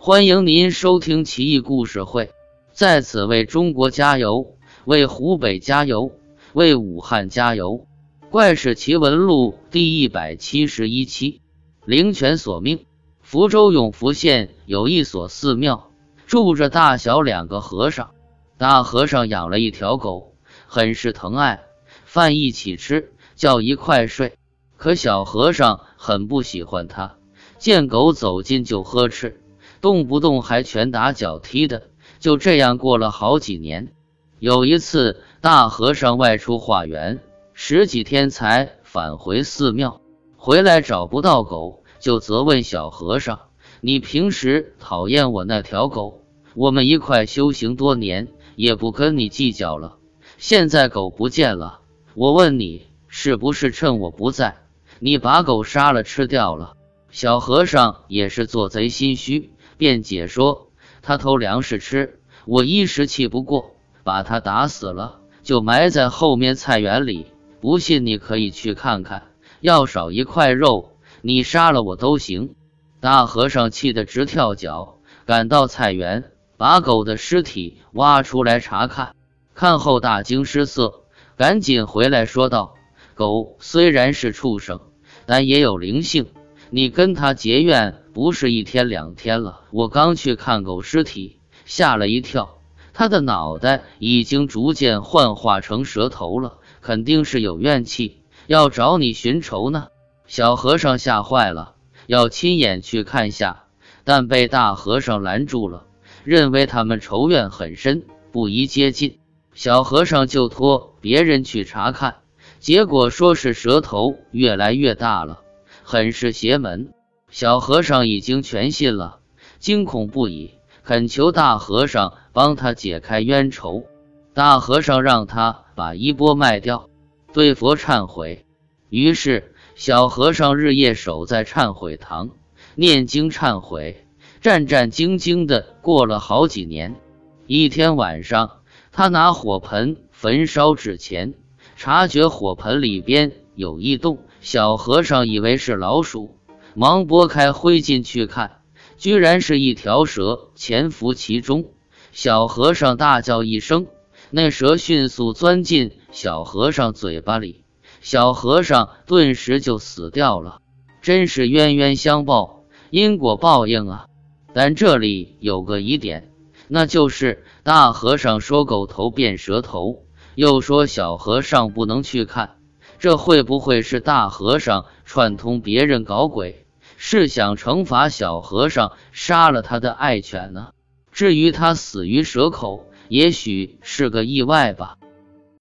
欢迎您收听奇异故事会，在此为中国加油，为湖北加油，为武汉加油！怪事奇闻录第一百七十一期，灵泉索命。福州永福县有一所寺庙，住着大小两个和尚。大和尚养了一条狗，很是疼爱，饭一起吃，觉一块睡。可小和尚很不喜欢它，见狗走近就呵斥。动不动还拳打脚踢的，就这样过了好几年。有一次，大和尚外出化缘，十几天才返回寺庙，回来找不到狗，就责问小和尚：“你平时讨厌我那条狗，我们一块修行多年，也不跟你计较了。现在狗不见了，我问你，是不是趁我不在，你把狗杀了吃掉了？”小和尚也是做贼心虚。辩解说：“他偷粮食吃，我一时气不过，把他打死了，就埋在后面菜园里。不信你可以去看看，要少一块肉，你杀了我都行。”大和尚气得直跳脚，赶到菜园，把狗的尸体挖出来查看，看后大惊失色，赶紧回来说道：“狗虽然是畜生，但也有灵性。”你跟他结怨不是一天两天了。我刚去看狗尸体，吓了一跳，他的脑袋已经逐渐幻化成蛇头了，肯定是有怨气，要找你寻仇呢。小和尚吓坏了，要亲眼去看下，但被大和尚拦住了，认为他们仇怨很深，不宜接近。小和尚就托别人去查看，结果说是蛇头越来越大了。很是邪门，小和尚已经全信了，惊恐不已，恳求大和尚帮他解开冤仇。大和尚让他把衣钵卖掉，对佛忏悔。于是小和尚日夜守在忏悔堂，念经忏悔，战战兢兢的过了好几年。一天晚上，他拿火盆焚烧纸钱，察觉火盆里边有异动。小和尚以为是老鼠，忙拨开灰烬去看，居然是一条蛇潜伏其中。小和尚大叫一声，那蛇迅速钻进小和尚嘴巴里，小和尚顿时就死掉了。真是冤冤相报，因果报应啊！但这里有个疑点，那就是大和尚说狗头变蛇头，又说小和尚不能去看。这会不会是大和尚串通别人搞鬼，是想惩罚小和尚杀了他的爱犬呢？至于他死于蛇口，也许是个意外吧。